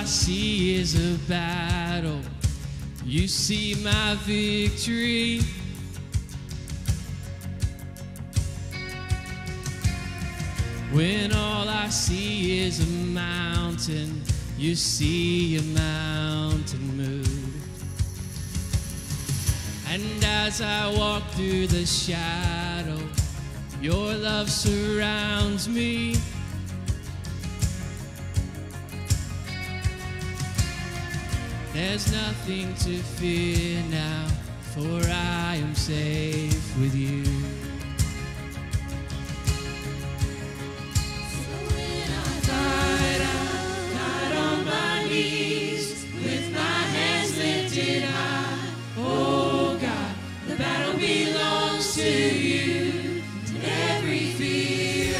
I see is a battle, you see my victory. When all I see is a mountain, you see a mountain move. And as I walk through the shadow, your love surrounds me. There's nothing to fear now, for I am safe with you. When I die I'll not be lost with my hands lifted up Oh God the battle belongs to you every fear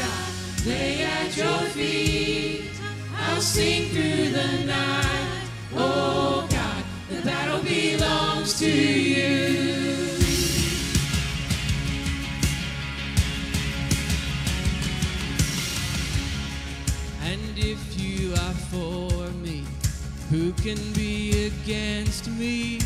they had chose me I'll sing through who can be against me?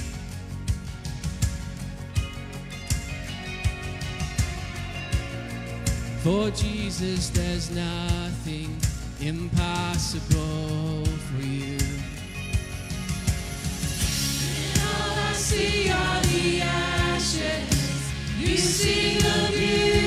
For Jesus, there's nothing impossible for you. all I see are the ashes. You see the beauty.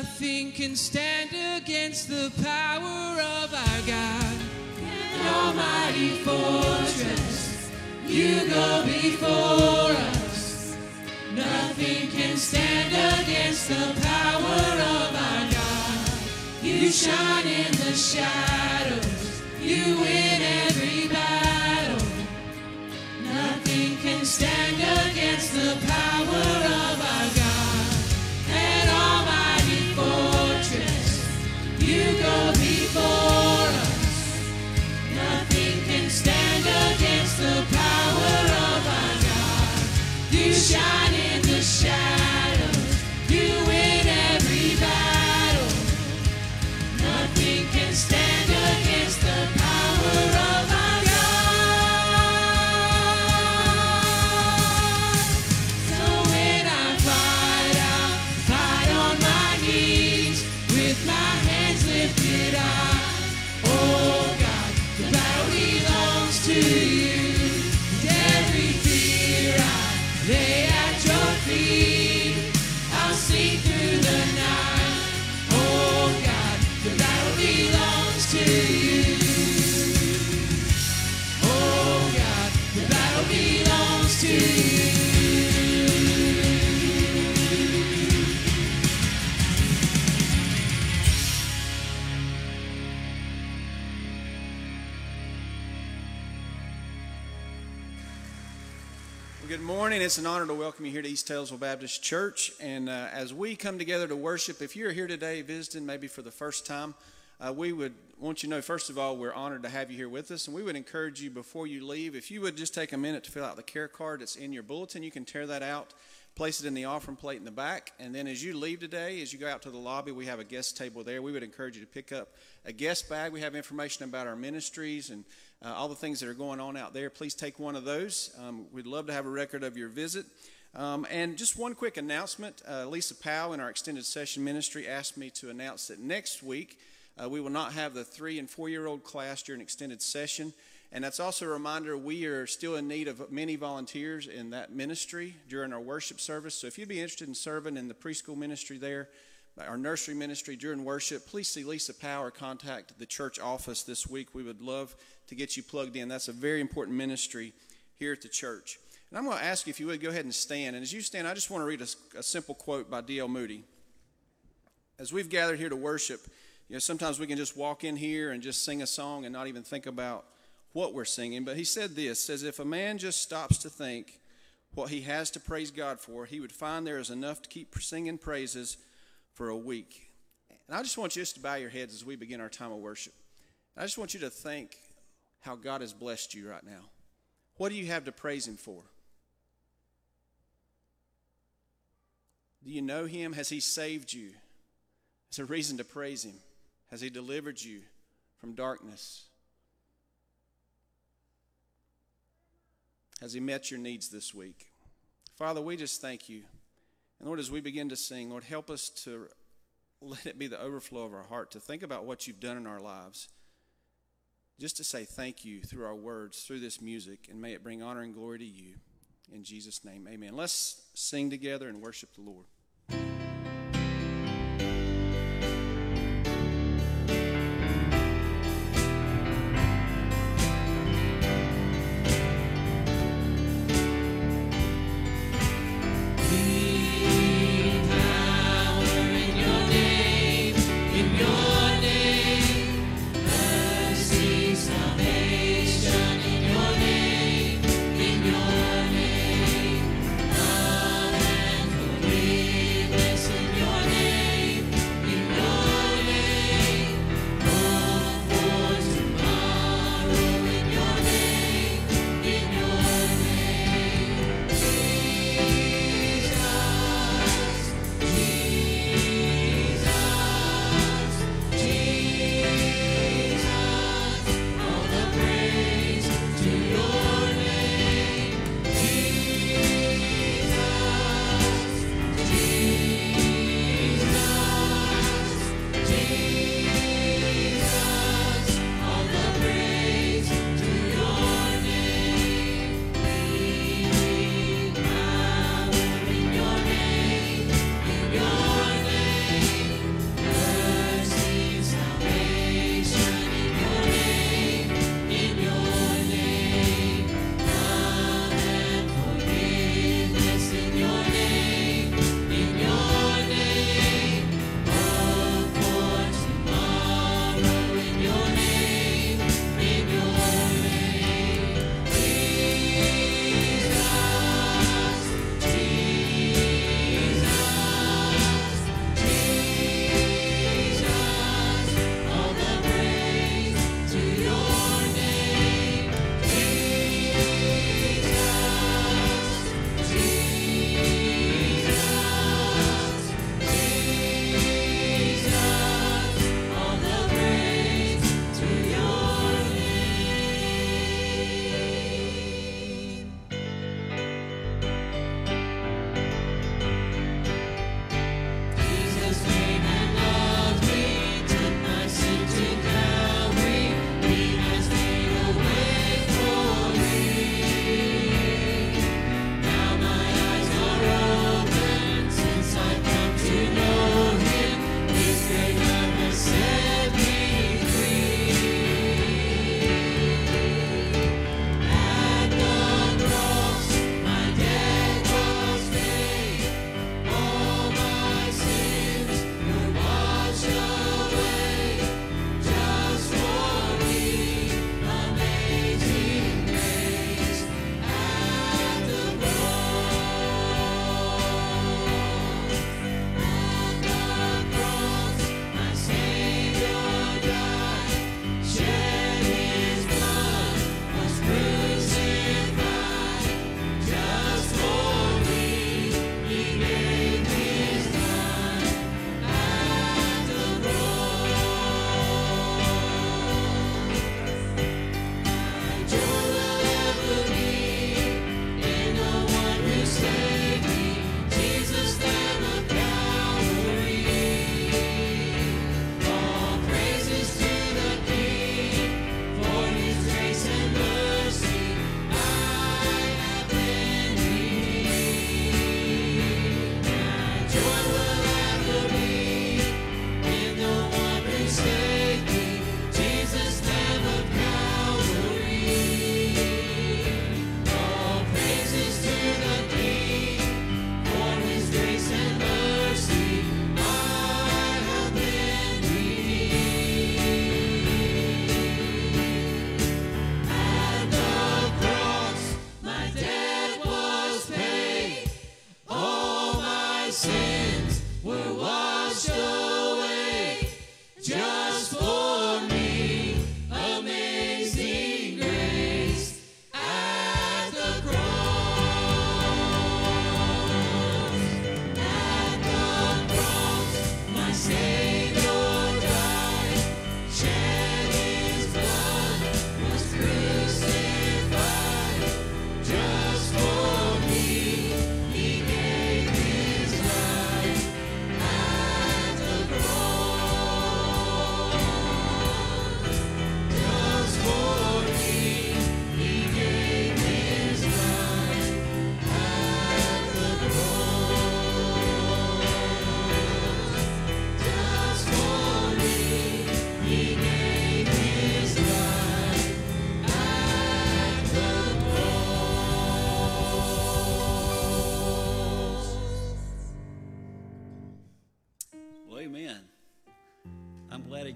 Nothing can stand against the power of our God. An almighty fortress, you go before us. Nothing can stand against the power of our God. You shine in the shadows, you win every battle. Nothing can stand against the power of our God. Go It's an honor to welcome you here to East Taylorsville Baptist Church. And uh, as we come together to worship, if you're here today visiting, maybe for the first time, uh, we would want you to know, first of all, we're honored to have you here with us. And we would encourage you before you leave, if you would just take a minute to fill out the care card that's in your bulletin, you can tear that out, place it in the offering plate in the back. And then as you leave today, as you go out to the lobby, we have a guest table there. We would encourage you to pick up a guest bag. We have information about our ministries and uh, all the things that are going on out there. Please take one of those. Um, we'd love to have a record of your visit. Um, and just one quick announcement uh, Lisa Powell in our extended session ministry asked me to announce that next week Uh, we will not have the three and four year old class during extended session. And that's also a reminder we are still in need of many volunteers in that ministry during our worship service. So if you'd be interested in serving in the preschool ministry there, our nursery ministry during worship, please see Lisa Powell contact the church office this week. We would love to get you plugged in. That's a very important ministry here at the church. And I'm going to ask you if you would go ahead and stand. And as you stand, I just want to read a, a simple quote by D.L. Moody. As we've gathered here to worship, you know, sometimes we can just walk in here and just sing a song and not even think about what we're singing. But he said this says, if a man just stops to think what he has to praise God for, he would find there is enough to keep singing praises for a week. And I just want you just to bow your heads as we begin our time of worship. I just want you to think how God has blessed you right now. What do you have to praise Him for? Do you know Him? Has He saved you? It's a reason to praise Him. Has He delivered you from darkness? Has He met your needs this week? Father, we just thank you. And Lord, as we begin to sing, Lord, help us to let it be the overflow of our heart to think about what you've done in our lives. Just to say thank you through our words, through this music, and may it bring honor and glory to you. In Jesus' name, amen. Let's sing together and worship the Lord.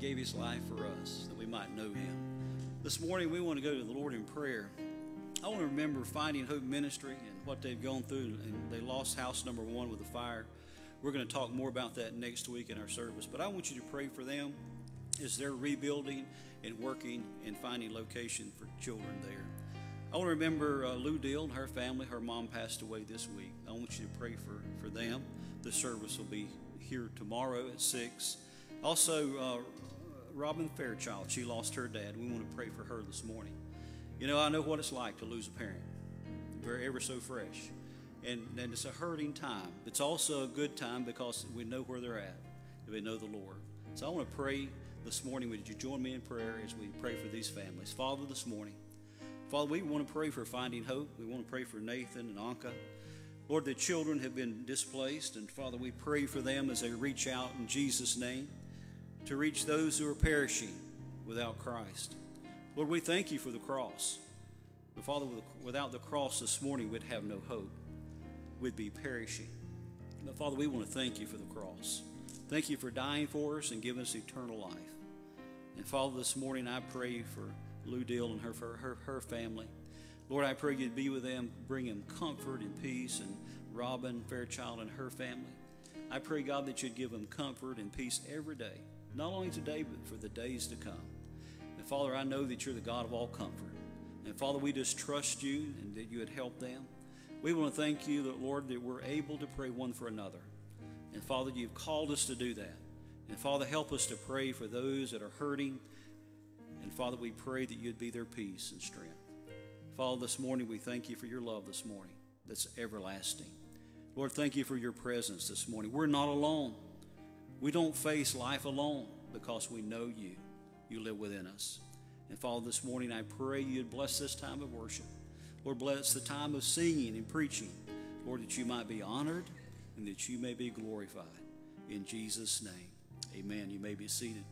Gave his life for us that we might know him. This morning we want to go to the Lord in prayer. I want to remember Finding Hope Ministry and what they've gone through, and they lost house number one with a fire. We're going to talk more about that next week in our service, but I want you to pray for them as they're rebuilding and working and finding location for children there. I want to remember uh, Lou Deal and her family. Her mom passed away this week. I want you to pray for, for them. The service will be here tomorrow at 6. Also, uh, Robin Fairchild, she lost her dad. We want to pray for her this morning. You know, I know what it's like to lose a parent. Very ever so fresh. And, and it's a hurting time. It's also a good time because we know where they're at. We know the Lord. So I want to pray this morning. Would you join me in prayer as we pray for these families? Father, this morning, Father, we want to pray for finding hope. We want to pray for Nathan and Anka. Lord, the children have been displaced, and Father, we pray for them as they reach out in Jesus' name to reach those who are perishing without Christ. Lord, we thank you for the cross. But Father, without the cross this morning, we'd have no hope. We'd be perishing. But Father, we want to thank you for the cross. Thank you for dying for us and giving us eternal life. And Father, this morning I pray for Lou Dill and her, her, her family. Lord, I pray you'd be with them, bring them comfort and peace, and Robin Fairchild and her family. I pray, God, that you'd give them comfort and peace every day, not only today, but for the days to come. And Father, I know that you're the God of all comfort. And Father, we just trust you and that you would help them. We want to thank you that, Lord, that we're able to pray one for another. And Father, you've called us to do that. And Father, help us to pray for those that are hurting. And Father, we pray that you'd be their peace and strength. Father, this morning we thank you for your love this morning that's everlasting. Lord, thank you for your presence this morning. We're not alone. We don't face life alone because we know you. You live within us. And Father, this morning I pray you'd bless this time of worship. Lord, bless the time of singing and preaching. Lord, that you might be honored and that you may be glorified. In Jesus' name, amen. You may be seated.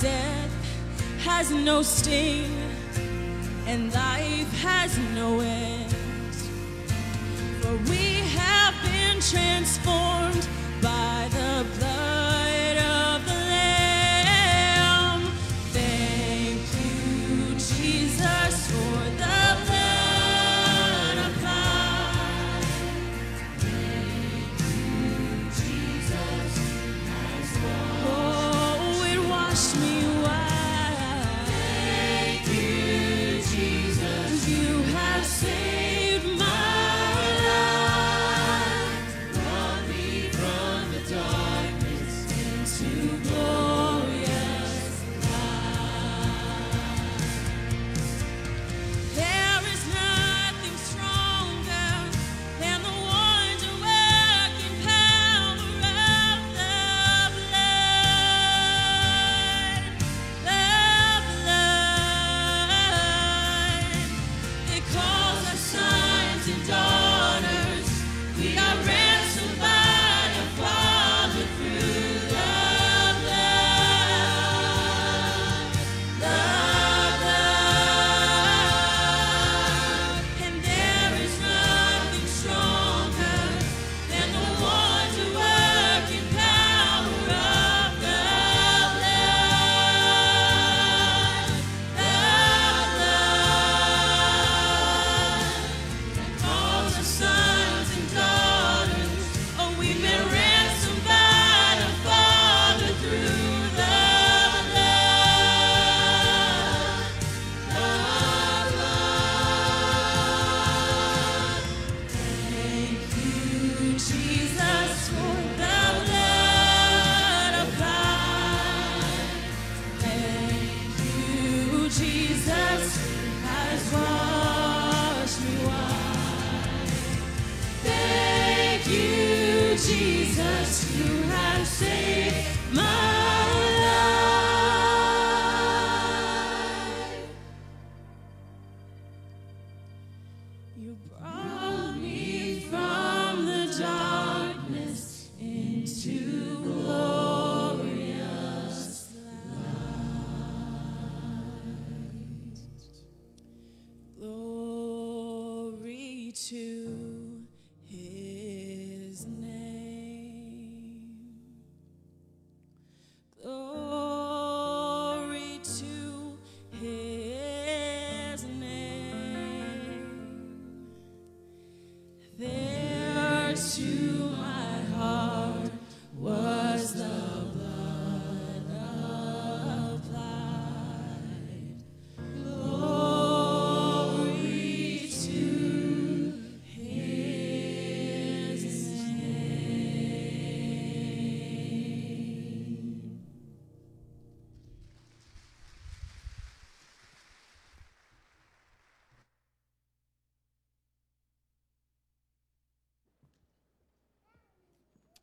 Death has no sting, and life has no end.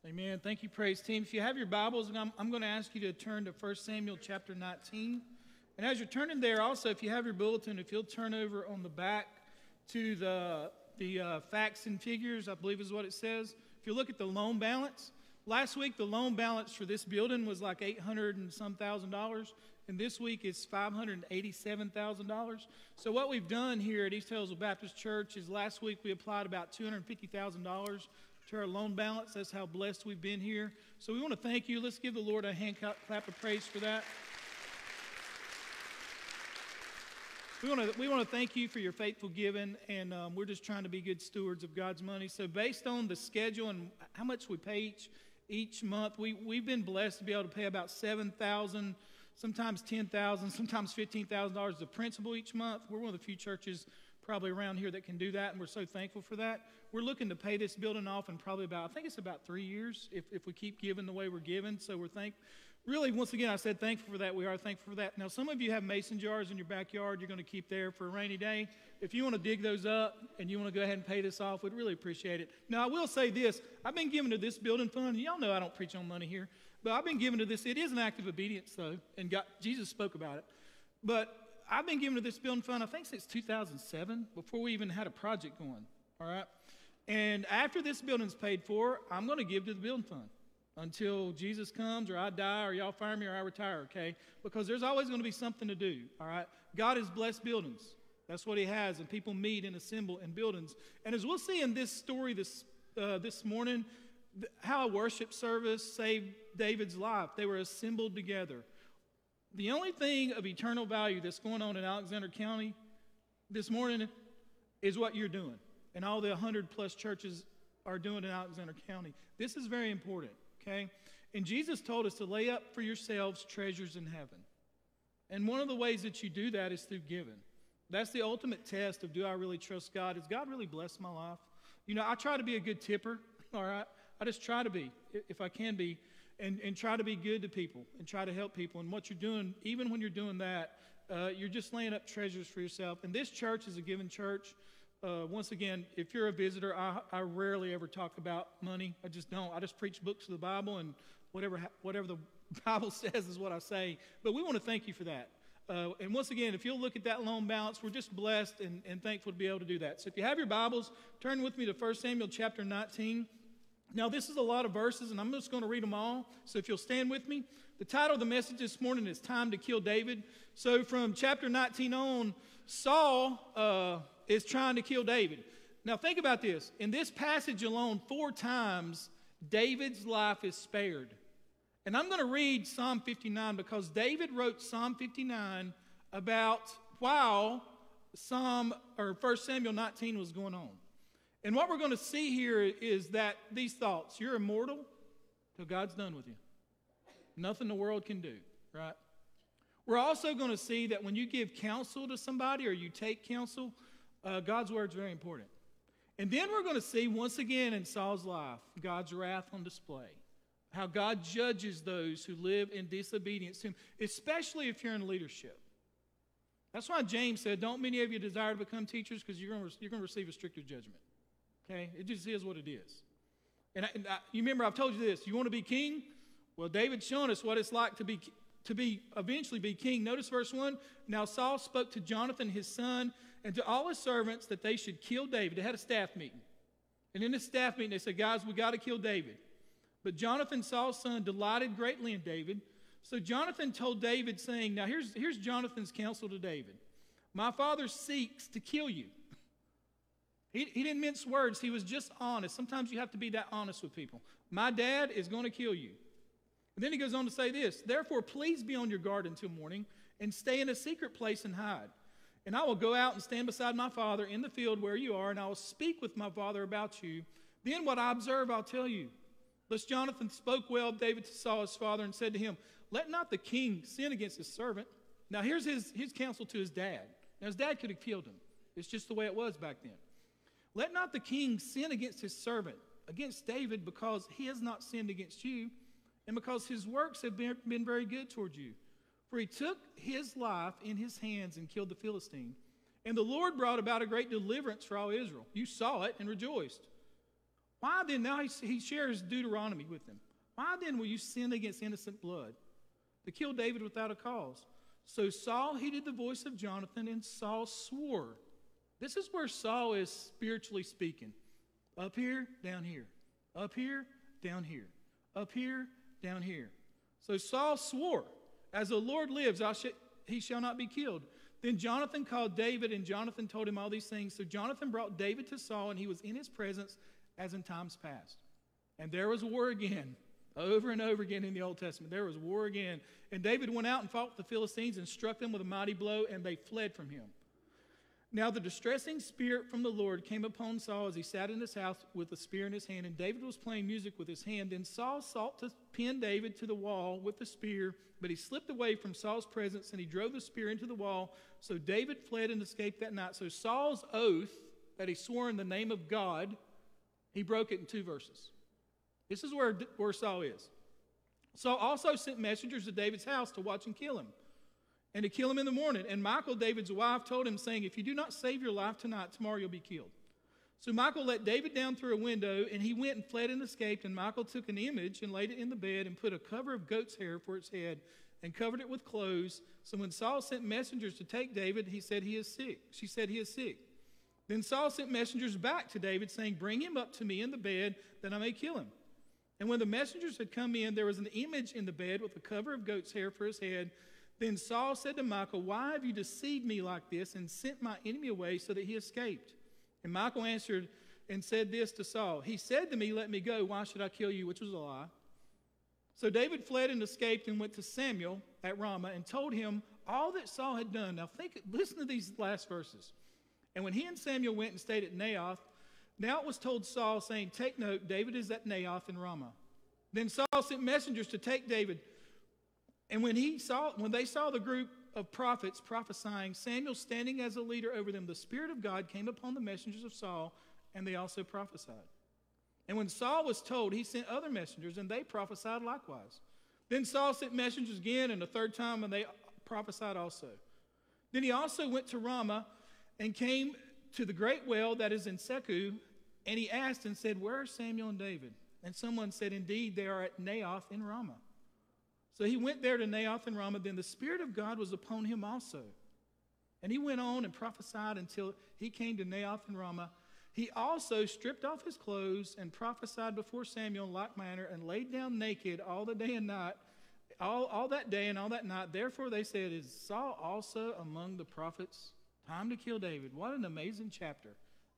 Amen. Thank you, praise team. If you have your Bibles, I'm, I'm going to ask you to turn to 1 Samuel chapter 19. And as you're turning there, also, if you have your bulletin, if you'll turn over on the back to the, the uh, facts and figures, I believe is what it says. If you look at the loan balance, last week the loan balance for this building was like 800 and some thousand dollars. And this week it's $587,000. So what we've done here at East Hillsville Baptist Church is last week we applied about $250,000 to our loan balance. That's how blessed we've been here. So we want to thank you. Let's give the Lord a hand clap of praise for that. We want to we want to thank you for your faithful giving, and um, we're just trying to be good stewards of God's money. So based on the schedule and how much we pay each each month, we we've been blessed to be able to pay about seven thousand, sometimes ten thousand, sometimes fifteen thousand dollars of principal each month. We're one of the few churches probably around here that can do that, and we're so thankful for that. We're looking to pay this building off in probably about I think it's about three years if if we keep giving the way we're giving. So we're thank really, once again, I said thankful for that. We are thankful for that. Now, some of you have mason jars in your backyard you're going to keep there for a rainy day. If you want to dig those up and you want to go ahead and pay this off, we'd really appreciate it. Now, I will say this I've been giving to this building fund. Y'all know I don't preach on money here, but I've been giving to this. It is an act of obedience, though, and God, Jesus spoke about it. But I've been giving to this building fund, I think, since 2007, before we even had a project going. All right? And after this building's paid for, I'm going to give to the building fund until Jesus comes or I die or y'all fire me or I retire, okay? Because there's always going to be something to do, all right? God has blessed buildings. That's what he has, and people meet and assemble in buildings. And as we'll see in this story this, uh, this morning, how a worship service saved David's life. They were assembled together. The only thing of eternal value that's going on in Alexander County this morning is what you're doing, and all the 100 plus churches are doing in Alexander County. This is very important, okay? And Jesus told us to lay up for yourselves treasures in heaven. And one of the ways that you do that is through giving. That's the ultimate test of do I really trust God? Is God really blessed my life? You know, I try to be a good tipper, all right? I just try to be, if I can be, and, and try to be good to people and try to help people. And what you're doing, even when you're doing that, uh, you're just laying up treasures for yourself. And this church is a given church. Uh, once again, if you're a visitor, I, I rarely ever talk about money. I just don't. I just preach books of the Bible, and whatever whatever the Bible says is what I say. But we want to thank you for that. Uh, and once again, if you'll look at that loan balance, we're just blessed and, and thankful to be able to do that. So if you have your Bibles, turn with me to 1 Samuel chapter 19. Now, this is a lot of verses, and I'm just going to read them all. So if you'll stand with me. The title of the message this morning is Time to Kill David. So from chapter 19 on, Saul uh, is trying to kill David. Now, think about this. In this passage alone, four times, David's life is spared. And I'm going to read Psalm 59 because David wrote Psalm 59 about while Psalm or 1 Samuel 19 was going on. And what we're going to see here is that these thoughts you're immortal till God's done with you. Nothing the world can do, right? We're also going to see that when you give counsel to somebody or you take counsel, uh, God's is very important. And then we're going to see once again in Saul's life God's wrath on display. How God judges those who live in disobedience to Him, especially if you're in leadership. That's why James said, Don't many of you desire to become teachers because you're going to, you're going to receive a stricter judgment. Okay? It just is what it is. And, I, and I, you remember I've told you this. You want to be king? Well, David's shown us what it's like to be to be eventually be king. Notice verse 1. Now Saul spoke to Jonathan his son and to all his servants that they should kill David. They had a staff meeting. And in the staff meeting, they said, Guys, we got to kill David. But Jonathan, Saul's son, delighted greatly in David. So Jonathan told David, saying, Now here's, here's Jonathan's counsel to David My father seeks to kill you. He, he didn't mince words, he was just honest. Sometimes you have to be that honest with people. My dad is going to kill you. And then he goes on to say this Therefore, please be on your guard until morning and stay in a secret place and hide. And I will go out and stand beside my father in the field where you are, and I will speak with my father about you. Then what I observe, I'll tell you. Thus Jonathan spoke well of David to Saul his father and said to him, Let not the king sin against his servant. Now here's his, his counsel to his dad. Now his dad could have killed him. It's just the way it was back then. Let not the king sin against his servant, against David, because he has not sinned against you, and because his works have been, been very good toward you. For he took his life in his hands and killed the Philistine. And the Lord brought about a great deliverance for all Israel. You saw it and rejoiced. Why then, now he, he shares Deuteronomy with them. Why then will you sin against innocent blood to kill David without a cause? So Saul heeded the voice of Jonathan, and Saul swore. This is where Saul is spiritually speaking. Up here, down here. Up here, down here. Up here, down here. So Saul swore, As the Lord lives, sh- he shall not be killed. Then Jonathan called David, and Jonathan told him all these things. So Jonathan brought David to Saul, and he was in his presence as in times past. And there was war again, over and over again in the Old Testament. There was war again. And David went out and fought the Philistines and struck them with a mighty blow, and they fled from him. Now the distressing spirit from the Lord came upon Saul as he sat in his house with a spear in his hand, and David was playing music with his hand. Then Saul sought to pin David to the wall with the spear, but he slipped away from Saul's presence and he drove the spear into the wall. So David fled and escaped that night. So Saul's oath that he swore in the name of God, he broke it in two verses. This is where, where Saul is. Saul also sent messengers to David's house to watch and kill him and to kill him in the morning. And Michal, David's wife, told him, saying, If you do not save your life tonight, tomorrow you'll be killed. So Michal let David down through a window, and he went and fled and escaped. And Michal took an image and laid it in the bed and put a cover of goat's hair for its head and covered it with clothes. So when Saul sent messengers to take David, he said, He is sick. She said, He is sick. Then Saul sent messengers back to David, saying, Bring him up to me in the bed, that I may kill him. And when the messengers had come in, there was an image in the bed with a cover of goat's hair for his head. Then Saul said to Michal, Why have you deceived me like this and sent my enemy away so that he escaped? And Michal answered and said this to Saul He said to me, Let me go. Why should I kill you? Which was a lie. So David fled and escaped and went to Samuel at Ramah and told him all that Saul had done. Now think, listen to these last verses. And when he and Samuel went and stayed at Naioth, now it was told Saul, saying, Take note, David is at Naioth in Ramah. Then Saul sent messengers to take David. And when he saw when they saw the group of prophets prophesying, Samuel standing as a leader over them, the Spirit of God came upon the messengers of Saul, and they also prophesied. And when Saul was told, he sent other messengers, and they prophesied likewise. Then Saul sent messengers again, and a third time, and they prophesied also. Then he also went to Ramah and came to the great well that is in Sechu, and he asked and said, Where are Samuel and David? And someone said, Indeed, they are at Naioth in Ramah. So he went there to Naioth and Ramah. Then the Spirit of God was upon him also. And he went on and prophesied until he came to Naioth and Ramah. He also stripped off his clothes and prophesied before Samuel in like manner and laid down naked all the day and night, all, all that day and all that night. Therefore they said, Is Saul also among the prophets? Time to kill David. What an amazing chapter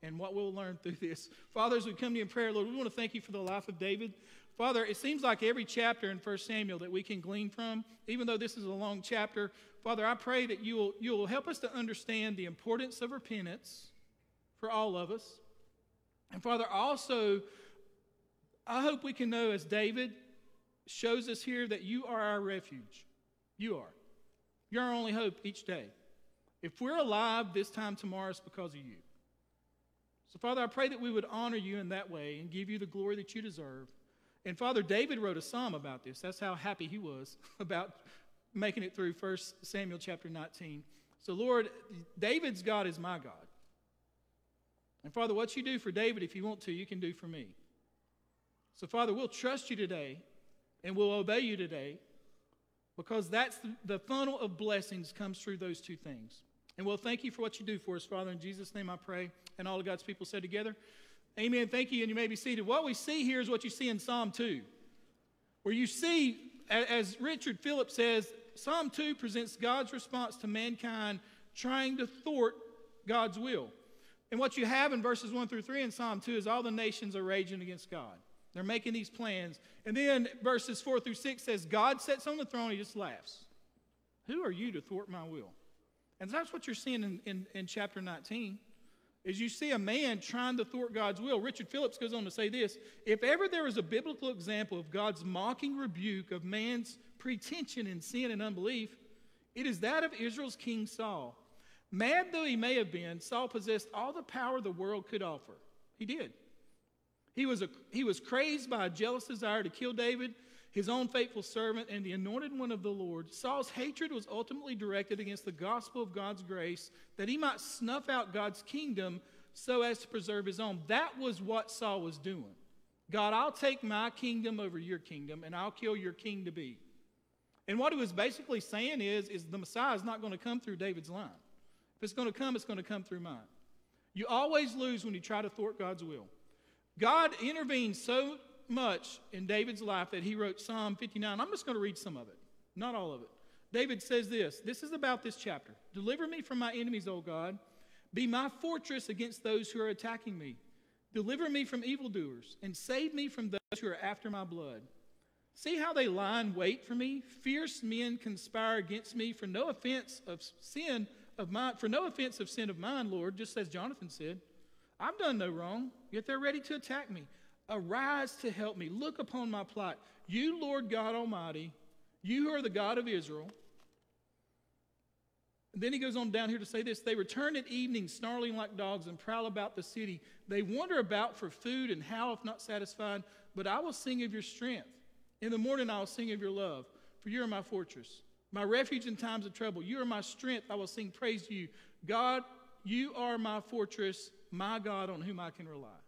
and what we'll learn through this. Father, as we come to you in prayer, Lord, we want to thank you for the life of David. Father, it seems like every chapter in 1 Samuel that we can glean from, even though this is a long chapter, Father, I pray that you will, you will help us to understand the importance of repentance for all of us. And Father, also, I hope we can know as David shows us here that you are our refuge. You are. You're our only hope each day. If we're alive this time tomorrow, it's because of you. So, Father, I pray that we would honor you in that way and give you the glory that you deserve. And Father David wrote a psalm about this. That's how happy he was about making it through 1 Samuel chapter 19. So, Lord, David's God is my God. And Father, what you do for David, if you want to, you can do for me. So, Father, we'll trust you today and we'll obey you today because that's the, the funnel of blessings comes through those two things. And we'll thank you for what you do for us, Father. In Jesus' name I pray. And all of God's people said together, Amen. Thank you. And you may be seated. What we see here is what you see in Psalm 2, where you see, as Richard Phillips says, Psalm 2 presents God's response to mankind trying to thwart God's will. And what you have in verses 1 through 3 in Psalm 2 is all the nations are raging against God. They're making these plans. And then verses 4 through 6 says, God sits on the throne, he just laughs. Who are you to thwart my will? And that's what you're seeing in, in, in chapter 19 is you see a man trying to thwart God's will. Richard Phillips goes on to say this if ever there is a biblical example of God's mocking rebuke of man's pretension in sin and unbelief, it is that of Israel's king Saul. Mad though he may have been, Saul possessed all the power the world could offer. He did. He was, a, he was crazed by a jealous desire to kill David, his own faithful servant, and the anointed one of the Lord. Saul's hatred was ultimately directed against the gospel of God's grace, that he might snuff out God's kingdom so as to preserve his own. That was what Saul was doing. God, I'll take my kingdom over your kingdom, and I'll kill your king to be. And what he was basically saying is, is the Messiah is not going to come through David's line. If it's going to come, it's going to come through mine. You always lose when you try to thwart God's will. God intervenes so much in David's life that he wrote Psalm 59. I'm just going to read some of it, not all of it. David says this this is about this chapter. Deliver me from my enemies, O God. Be my fortress against those who are attacking me. Deliver me from evildoers and save me from those who are after my blood. See how they lie in wait for me? Fierce men conspire against me for no offense of sin of mine, for no offense of sin of mine, Lord, just as Jonathan said. I've done no wrong, yet they're ready to attack me. Arise to help me. Look upon my plight. You, Lord God Almighty, you who are the God of Israel. And then he goes on down here to say this They return at evening, snarling like dogs, and prowl about the city. They wander about for food and howl if not satisfied. But I will sing of your strength. In the morning I will sing of your love, for you are my fortress, my refuge in times of trouble. You are my strength. I will sing praise to you. God, you are my fortress, my God on whom I can rely.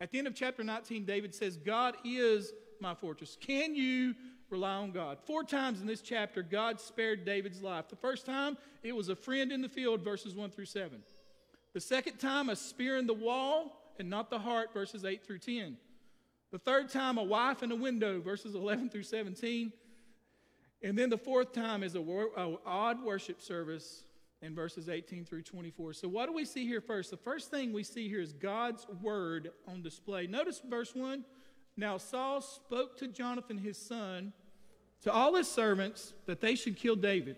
At the end of chapter 19, David says, God is my fortress. Can you rely on God? Four times in this chapter, God spared David's life. The first time, it was a friend in the field, verses 1 through 7. The second time, a spear in the wall and not the heart, verses 8 through 10. The third time, a wife in a window, verses 11 through 17. And then the fourth time is a, wor- odd worship service, in verses 18 through 24. So, what do we see here first? The first thing we see here is God's word on display. Notice verse 1. Now, Saul spoke to Jonathan his son, to all his servants, that they should kill David.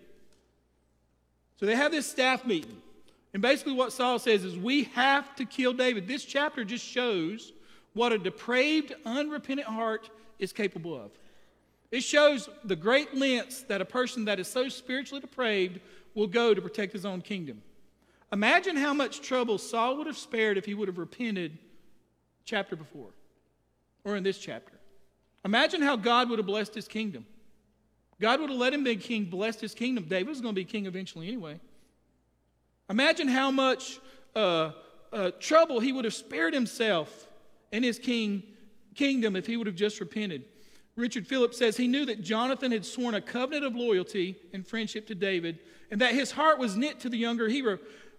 So, they have this staff meeting. And basically, what Saul says is, We have to kill David. This chapter just shows what a depraved, unrepentant heart is capable of. It shows the great lengths that a person that is so spiritually depraved will go to protect his own kingdom. Imagine how much trouble Saul would have spared if he would have repented chapter before or in this chapter. Imagine how God would have blessed his kingdom. God would have let him be king, blessed his kingdom. David was going to be king eventually anyway. Imagine how much uh, uh, trouble he would have spared himself and his king kingdom if he would have just repented. Richard Phillips says he knew that Jonathan had sworn a covenant of loyalty and friendship to David, and that his heart was knit to the younger hero.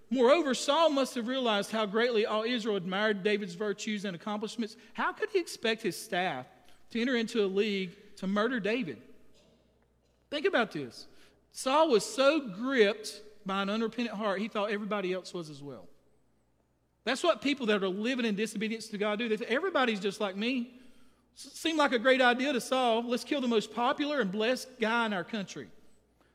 Moreover, Saul must have realized how greatly all Israel admired David's virtues and accomplishments. How could he expect his staff to enter into a league to murder David? Think about this. Saul was so gripped by an unrepentant heart, he thought everybody else was as well. That's what people that are living in disobedience to God do. They think everybody's just like me. Seemed like a great idea to Saul. Let's kill the most popular and blessed guy in our country.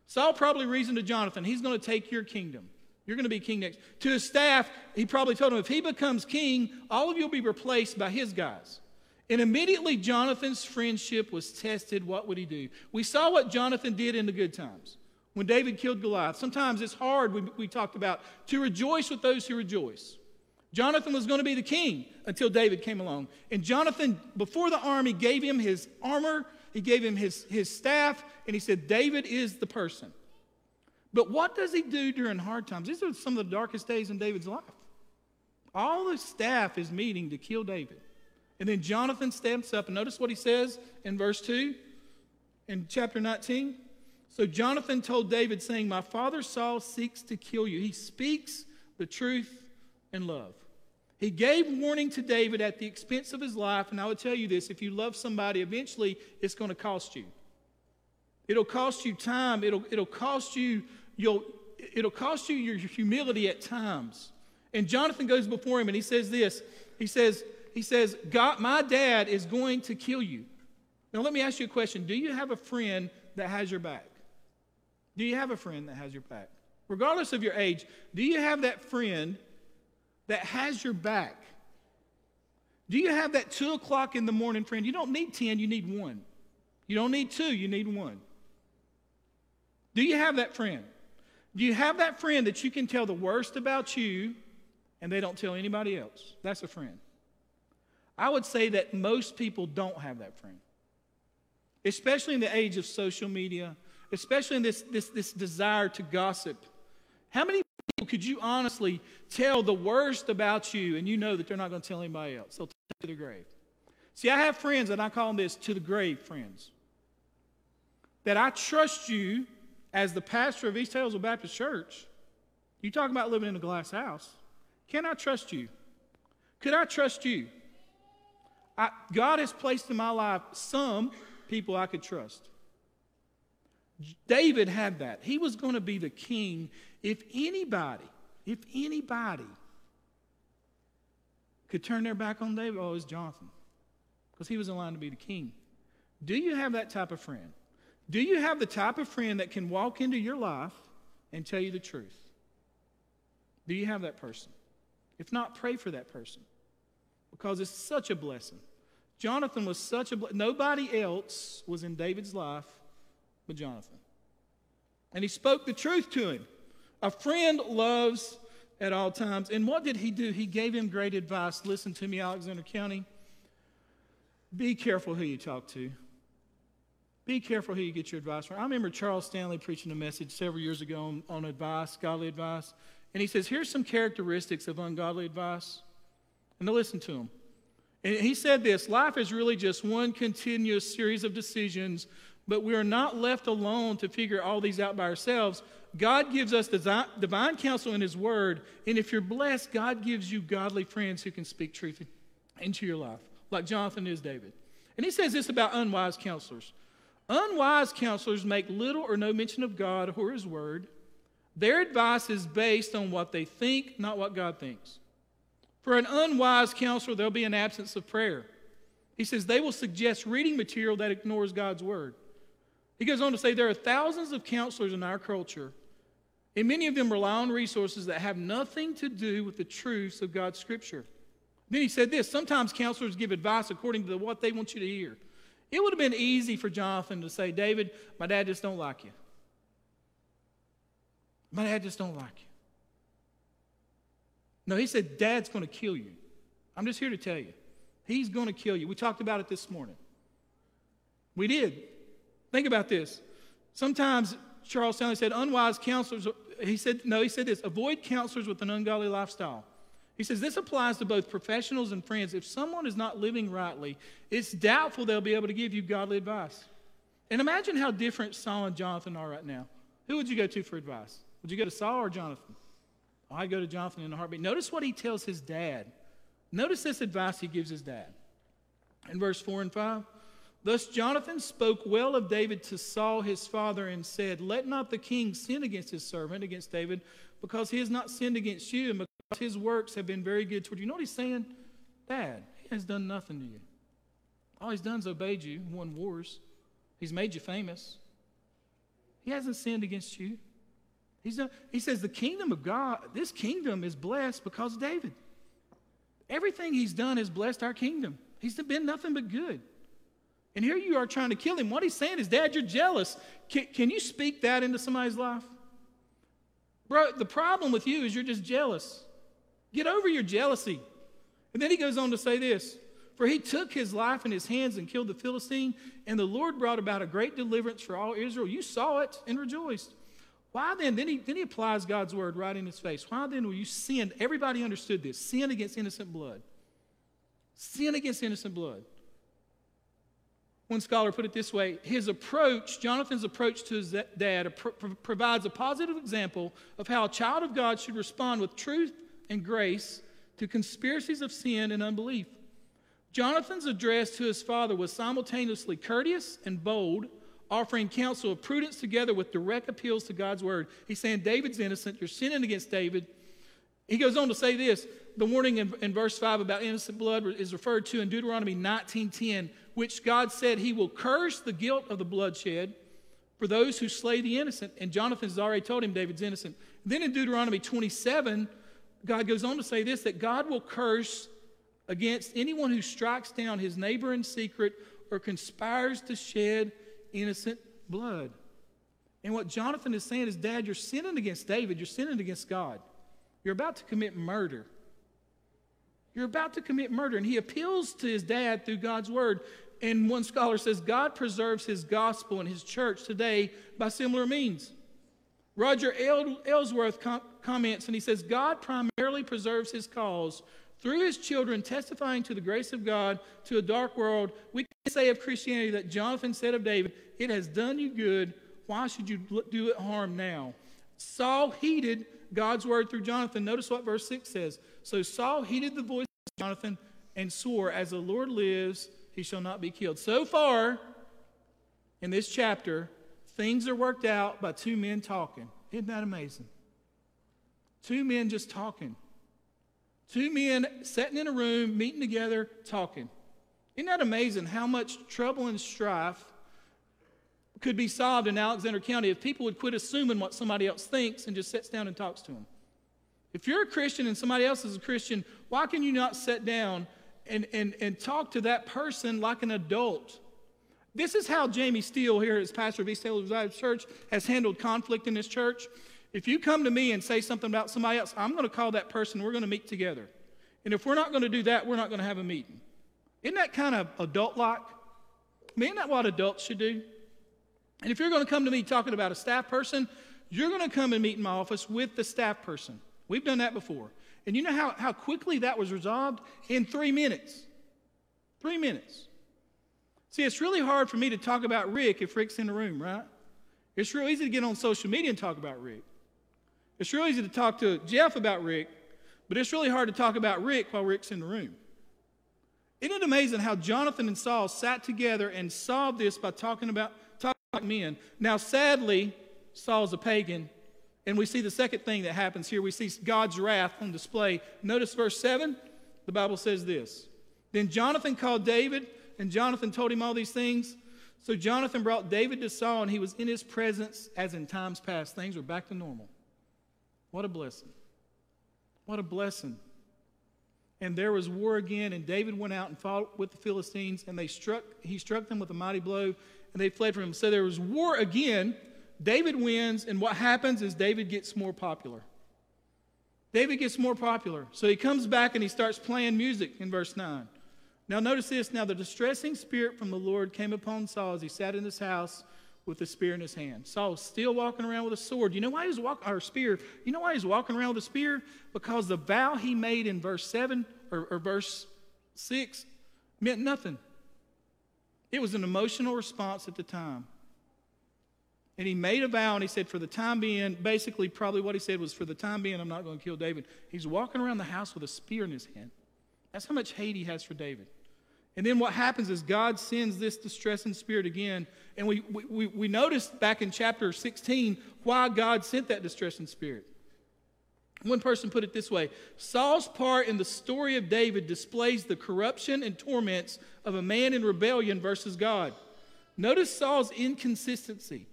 Saul probably reasoned to Jonathan, he's going to take your kingdom. You're going to be king next. To his staff, he probably told him, if he becomes king, all of you will be replaced by his guys. And immediately Jonathan's friendship was tested. What would he do? We saw what Jonathan did in the good times when David killed Goliath. Sometimes it's hard, we, we talked about, to rejoice with those who rejoice. Jonathan was going to be the king until David came along. And Jonathan, before the army, gave him his armor, he gave him his, his staff, and he said, David is the person. But what does he do during hard times? These are some of the darkest days in David's life. All the staff is meeting to kill David. And then Jonathan steps up, and notice what he says in verse 2 in chapter 19. So Jonathan told David, saying, My father Saul seeks to kill you. He speaks the truth in love. He gave warning to David at the expense of his life, and I would tell you this if you love somebody, eventually it's going to cost you. It'll cost you time, it'll, it'll cost you you'll, it'll cost you your humility at times. And Jonathan goes before him and he says this. He says, he says, God, my dad is going to kill you. Now let me ask you a question. Do you have a friend that has your back? Do you have a friend that has your back? Regardless of your age, do you have that friend that has your back? Do you have that two o'clock in the morning friend? You don't need 10, you need one. You don't need two, you need one. Do you have that friend? Do you have that friend that you can tell the worst about you and they don't tell anybody else? That's a friend. I would say that most people don't have that friend, especially in the age of social media, especially in this, this, this desire to gossip. How many could you honestly tell the worst about you and you know that they're not going to tell anybody else? They'll take to the grave. See, I have friends, and I call them this to the grave friends. That I trust you as the pastor of East Taylorsville Baptist Church. You talk about living in a glass house. Can I trust you? Could I trust you? I, God has placed in my life some people I could trust. David had that. He was going to be the king if anybody, if anybody could turn their back on David, oh, it was Jonathan. Because he was in line to be the king. Do you have that type of friend? Do you have the type of friend that can walk into your life and tell you the truth? Do you have that person? If not, pray for that person because it's such a blessing. Jonathan was such a blessing. Nobody else was in David's life but Jonathan. And he spoke the truth to him. A friend loves at all times. And what did he do? He gave him great advice. Listen to me, Alexander County. Be careful who you talk to. Be careful who you get your advice from. I remember Charles Stanley preaching a message several years ago on, on advice, godly advice. And he says, Here's some characteristics of ungodly advice. And to listen to him. And he said this life is really just one continuous series of decisions, but we are not left alone to figure all these out by ourselves. God gives us divine counsel in His Word, and if you're blessed, God gives you godly friends who can speak truth into your life, like Jonathan is David. And he says this about unwise counselors unwise counselors make little or no mention of God or His Word. Their advice is based on what they think, not what God thinks. For an unwise counselor, there'll be an absence of prayer. He says they will suggest reading material that ignores God's Word. He goes on to say there are thousands of counselors in our culture, and many of them rely on resources that have nothing to do with the truths of God's Scripture. Then he said this sometimes counselors give advice according to what they want you to hear. It would have been easy for Jonathan to say, David, my dad just don't like you. My dad just don't like you. No, he said, Dad's going to kill you. I'm just here to tell you. He's going to kill you. We talked about it this morning. We did. Think about this. Sometimes Charles Stanley said, unwise counselors, he said, no, he said this avoid counselors with an ungodly lifestyle. He says this applies to both professionals and friends. If someone is not living rightly, it's doubtful they'll be able to give you godly advice. And imagine how different Saul and Jonathan are right now. Who would you go to for advice? Would you go to Saul or Jonathan? Oh, I'd go to Jonathan in a heartbeat. Notice what he tells his dad. Notice this advice he gives his dad. In verse 4 and 5, Thus Jonathan spoke well of David to Saul his father and said, Let not the king sin against his servant, against David, because he has not sinned against you, and because his works have been very good toward you. You know what he's saying? Dad, he has done nothing to you. All he's done is obeyed you, won wars. He's made you famous. He hasn't sinned against you. He's done, he says, The kingdom of God, this kingdom is blessed because of David. Everything he's done has blessed our kingdom. He's been nothing but good. And here you are trying to kill him. What he's saying is, Dad, you're jealous. Can, can you speak that into somebody's life? Bro, the problem with you is you're just jealous. Get over your jealousy. And then he goes on to say this For he took his life in his hands and killed the Philistine, and the Lord brought about a great deliverance for all Israel. You saw it and rejoiced. Why then? Then he, then he applies God's word right in his face. Why then will you sin? Everybody understood this sin against innocent blood. Sin against innocent blood. One scholar put it this way his approach, Jonathan's approach to his dad, provides a positive example of how a child of God should respond with truth and grace to conspiracies of sin and unbelief. Jonathan's address to his father was simultaneously courteous and bold, offering counsel of prudence together with direct appeals to God's word. He's saying, David's innocent, you're sinning against David. He goes on to say this the warning in, in verse 5 about innocent blood is referred to in Deuteronomy 19:10, which God said he will curse the guilt of the bloodshed for those who slay the innocent. And Jonathan has already told him David's innocent. Then in Deuteronomy 27, God goes on to say this that God will curse against anyone who strikes down his neighbor in secret or conspires to shed innocent blood. And what Jonathan is saying is, Dad, you're sinning against David, you're sinning against God. You're about to commit murder. You're about to commit murder. And he appeals to his dad through God's word. And one scholar says God preserves his gospel and his church today by similar means. Roger Ellsworth com- comments and he says God primarily preserves his cause through his children testifying to the grace of God to a dark world. We can say of Christianity that Jonathan said of David, It has done you good. Why should you do it harm now? Saul heeded God's word through Jonathan. Notice what verse 6 says. So Saul heeded the voice of Jonathan and swore, As the Lord lives, he shall not be killed. So far in this chapter, things are worked out by two men talking. Isn't that amazing? Two men just talking. Two men sitting in a room, meeting together, talking. Isn't that amazing how much trouble and strife could be solved in Alexander County if people would quit assuming what somebody else thinks and just sits down and talks to them. If you're a Christian and somebody else is a Christian, why can you not sit down and, and, and talk to that person like an adult? This is how Jamie Steele, here as pastor of East Taylor Church, has handled conflict in his church. If you come to me and say something about somebody else, I'm going to call that person, we're going to meet together. And if we're not going to do that, we're not going to have a meeting. Isn't that kind of adult like? I mean, isn't that what adults should do? And if you're going to come to me talking about a staff person, you're going to come and meet in my office with the staff person. We've done that before. And you know how, how quickly that was resolved? In three minutes. Three minutes. See, it's really hard for me to talk about Rick if Rick's in the room, right? It's real easy to get on social media and talk about Rick. It's real easy to talk to Jeff about Rick, but it's really hard to talk about Rick while Rick's in the room. Isn't it amazing how Jonathan and Saul sat together and solved this by talking about men. Now, sadly, Saul's a pagan, and we see the second thing that happens here. We see God's wrath on display. Notice verse 7. The Bible says this Then Jonathan called David, and Jonathan told him all these things. So Jonathan brought David to Saul, and he was in his presence as in times past. Things were back to normal. What a blessing. What a blessing. And there was war again, and David went out and fought with the Philistines, and they struck, he struck them with a mighty blow, and they fled from him. So there was war again. David wins, and what happens is David gets more popular. David gets more popular. So he comes back and he starts playing music in verse 9. Now, notice this. Now, the distressing spirit from the Lord came upon Saul as he sat in his house with the spear in his hand. Saul was still walking around with a sword. You know why he was walking, or spear? You know why he's walking around with a spear? Because the vow he made in verse 7 or, or verse 6 meant nothing. It was an emotional response at the time. And he made a vow and he said, For the time being, basically, probably what he said was, For the time being, I'm not going to kill David. He's walking around the house with a spear in his hand. That's how much hate he has for David. And then what happens is God sends this distressing spirit again. And we, we, we noticed back in chapter 16 why God sent that distressing spirit. One person put it this way Saul's part in the story of David displays the corruption and torments of a man in rebellion versus God. Notice Saul's inconsistency.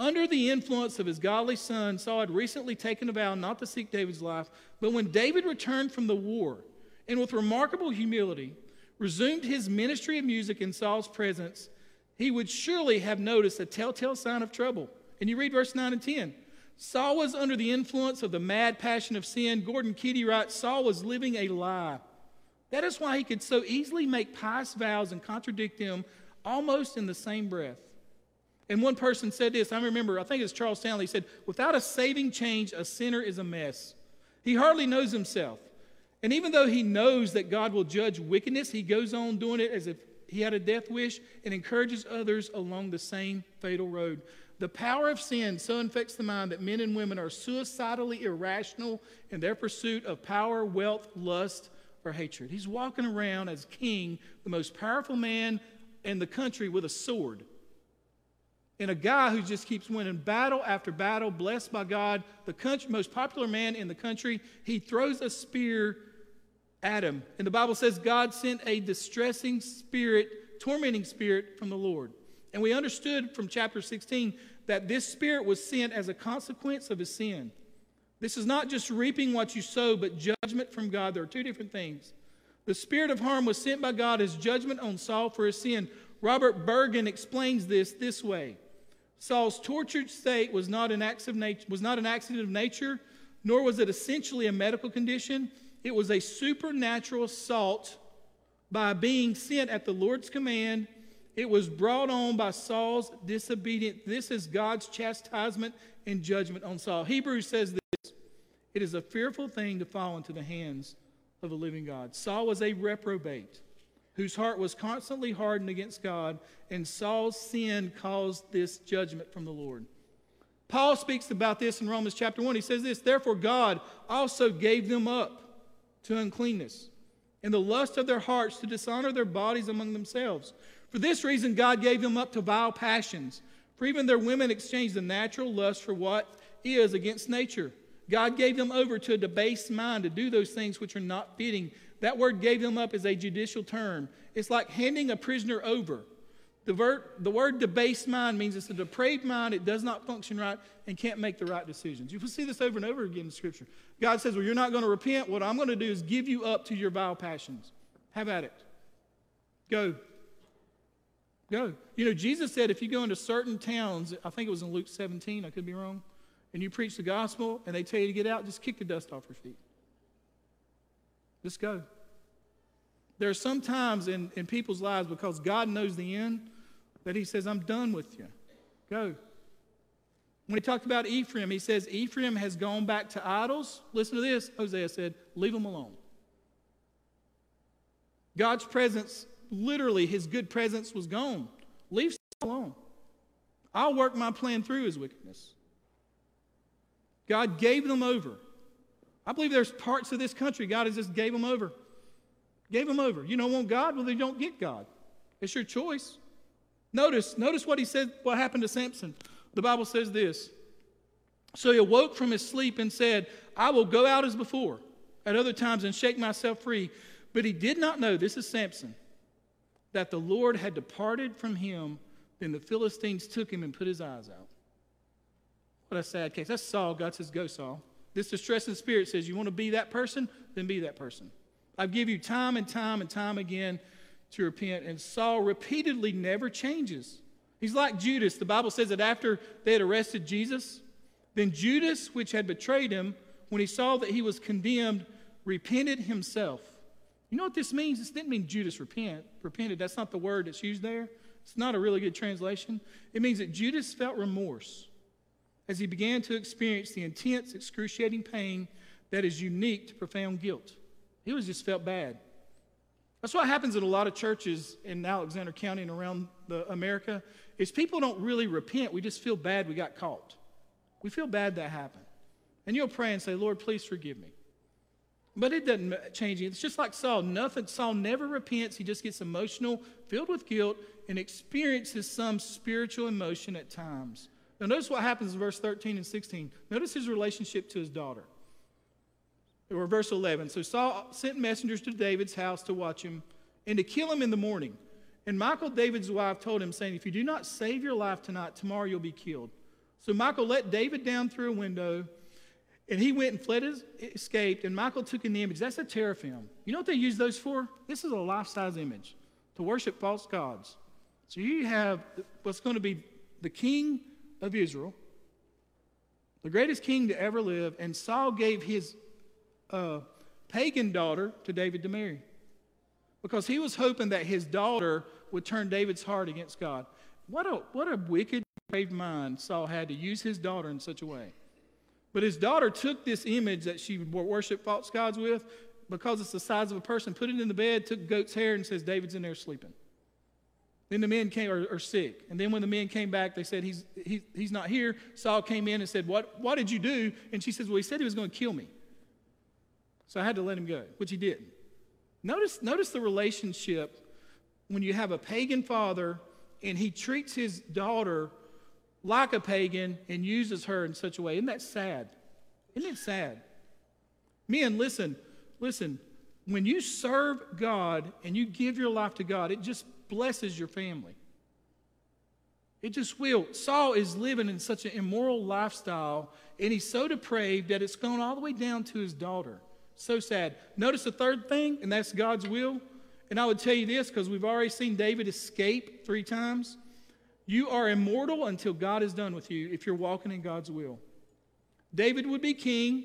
Under the influence of his godly son, Saul had recently taken a vow not to seek David's life, but when David returned from the war and with remarkable humility resumed his ministry of music in Saul's presence, he would surely have noticed a telltale sign of trouble. And you read verse 9 and 10. Saul was under the influence of the mad passion of sin. Gordon Keddie writes Saul was living a lie. That is why he could so easily make pious vows and contradict them almost in the same breath. And one person said this, I remember, I think it's Charles Stanley, he said, Without a saving change, a sinner is a mess. He hardly knows himself. And even though he knows that God will judge wickedness, he goes on doing it as if he had a death wish and encourages others along the same fatal road. The power of sin so infects the mind that men and women are suicidally irrational in their pursuit of power, wealth, lust, or hatred. He's walking around as king, the most powerful man in the country with a sword. And a guy who just keeps winning battle after battle, blessed by God, the country, most popular man in the country, he throws a spear at him. And the Bible says God sent a distressing spirit, tormenting spirit from the Lord. And we understood from chapter 16 that this spirit was sent as a consequence of his sin. This is not just reaping what you sow, but judgment from God. There are two different things. The spirit of harm was sent by God as judgment on Saul for his sin. Robert Bergen explains this this way Saul's tortured state was not an, was not an accident of nature, nor was it essentially a medical condition. It was a supernatural assault by being sent at the Lord's command. It was brought on by Saul's disobedience. This is God's chastisement and judgment on Saul. Hebrews says this it is a fearful thing to fall into the hands of a living God. Saul was a reprobate whose heart was constantly hardened against God, and Saul's sin caused this judgment from the Lord. Paul speaks about this in Romans chapter 1. He says this Therefore, God also gave them up to uncleanness and the lust of their hearts to dishonor their bodies among themselves. For this reason, God gave them up to vile passions. For even their women exchanged the natural lust for what is against nature. God gave them over to a debased mind to do those things which are not fitting. That word gave them up is a judicial term. It's like handing a prisoner over. The word, the word debased mind means it's a depraved mind, it does not function right, and can't make the right decisions. You will see this over and over again in Scripture. God says, Well, you're not going to repent. What I'm going to do is give you up to your vile passions. Have at it. Go. Go. You know, Jesus said if you go into certain towns, I think it was in Luke 17, I could be wrong and you preach the gospel and they tell you to get out, just kick the dust off your feet. Just go. There are some times in, in people's lives because God knows the end that He says, I'm done with you. Go. When he talked about Ephraim, he says, Ephraim has gone back to idols. Listen to this. Hosea said, Leave them alone. God's presence, literally, his good presence was gone. Leave them alone. I'll work my plan through his wickedness. God gave them over. I believe there's parts of this country God has just gave them over. Gave them over. You don't want God? Well, then don't get God. It's your choice. Notice, notice what he said, what happened to Samson. The Bible says this. So he awoke from his sleep and said, I will go out as before at other times and shake myself free. But he did not know, this is Samson, that the Lord had departed from him. Then the Philistines took him and put his eyes out. What a sad case. That's Saul. God says, Go, Saul. This distressing spirit says, You want to be that person? Then be that person. I give you time and time and time again to repent. And Saul repeatedly never changes. He's like Judas. The Bible says that after they had arrested Jesus, then Judas, which had betrayed him, when he saw that he was condemned, repented himself. You know what this means? This didn't mean Judas repent, repented. That's not the word that's used there. It's not a really good translation. It means that Judas felt remorse as he began to experience the intense, excruciating pain that is unique to profound guilt. He was just felt bad. That's what happens in a lot of churches in Alexander County and around the America is people don't really repent. We just feel bad we got caught. We feel bad that happened. And you'll pray and say, Lord, please forgive me. But it doesn't change it. It's just like Saul. Nothing, Saul never repents. He just gets emotional, filled with guilt, and experiences some spiritual emotion at times. Now, notice what happens in verse 13 and 16. Notice his relationship to his daughter. Or verse 11. So Saul sent messengers to David's house to watch him and to kill him in the morning. And Michal, David's wife, told him, saying, If you do not save your life tonight, tomorrow you'll be killed. So Michal let David down through a window, and he went and fled, his, escaped. And Michal took an image. That's a teraphim. You know what they use those for? This is a life size image to worship false gods. So you have what's going to be the king of Israel, the greatest king to ever live, and Saul gave his uh, pagan daughter to David to marry because he was hoping that his daughter would turn David's heart against God. What a, what a wicked, brave mind Saul had to use his daughter in such a way. But his daughter took this image that she worshiped false gods with, because it's the size of a person, put it in the bed, took goat's hair, and says, David's in there sleeping. Then the men came, are, are sick. And then when the men came back, they said, he's, he, he's not here. Saul came in and said, what, what did you do? And she says, Well, he said he was going to kill me. So I had to let him go, which he didn't. Notice, notice the relationship when you have a pagan father and he treats his daughter like a pagan and uses her in such a way. Isn't that sad? Isn't it sad? Men, listen, listen. When you serve God and you give your life to God, it just blesses your family. It just will. Saul is living in such an immoral lifestyle, and he's so depraved that it's gone all the way down to his daughter. So sad. Notice the third thing, and that's God's will. And I would tell you this because we've already seen David escape three times. You are immortal until God is done with you if you're walking in God's will. David would be king.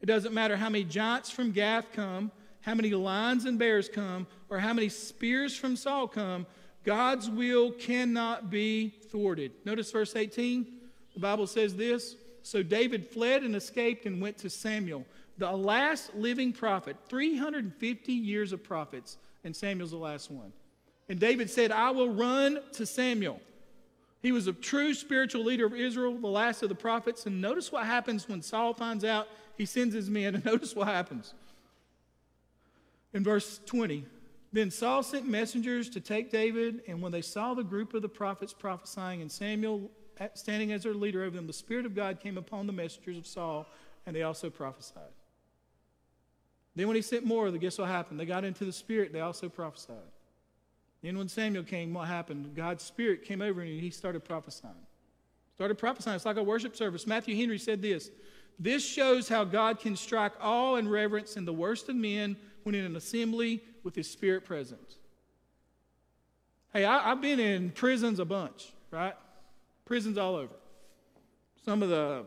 It doesn't matter how many giants from Gath come, how many lions and bears come, or how many spears from Saul come. God's will cannot be thwarted. Notice verse 18. The Bible says this So David fled and escaped and went to Samuel, the last living prophet, 350 years of prophets, and Samuel's the last one. And David said, I will run to Samuel. He was a true spiritual leader of Israel, the last of the prophets. And notice what happens when Saul finds out he sends his men. And notice what happens. In verse 20, then Saul sent messengers to take David, and when they saw the group of the prophets prophesying and Samuel standing as their leader over them, the Spirit of God came upon the messengers of Saul, and they also prophesied. Then when he sent more, guess what happened? They got into the Spirit, they also prophesied. Then when Samuel came, what happened? God's Spirit came over him, and he started prophesying. Started prophesying. It's like a worship service. Matthew Henry said this This shows how God can strike awe and reverence in the worst of men when in an assembly with his Spirit present. Hey, I, have been in prisons a bunch, right? Prisons all over. Some of the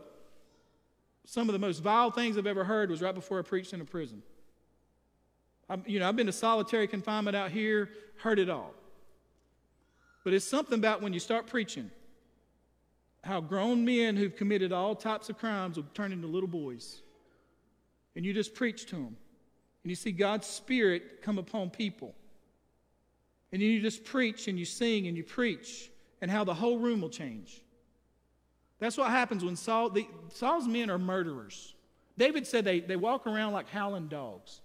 some of the most vile things I've ever heard was right before I preached in a prison. I'm, you know, I've been to solitary confinement out here, heard it all. But it's something about when you start preaching, how grown men who've committed all types of crimes will turn into little boys. And you just preach to them. And you see God's Spirit come upon people. And you just preach and you sing and you preach, and how the whole room will change. That's what happens when Saul, the, Saul's men are murderers. David said they, they walk around like howling dogs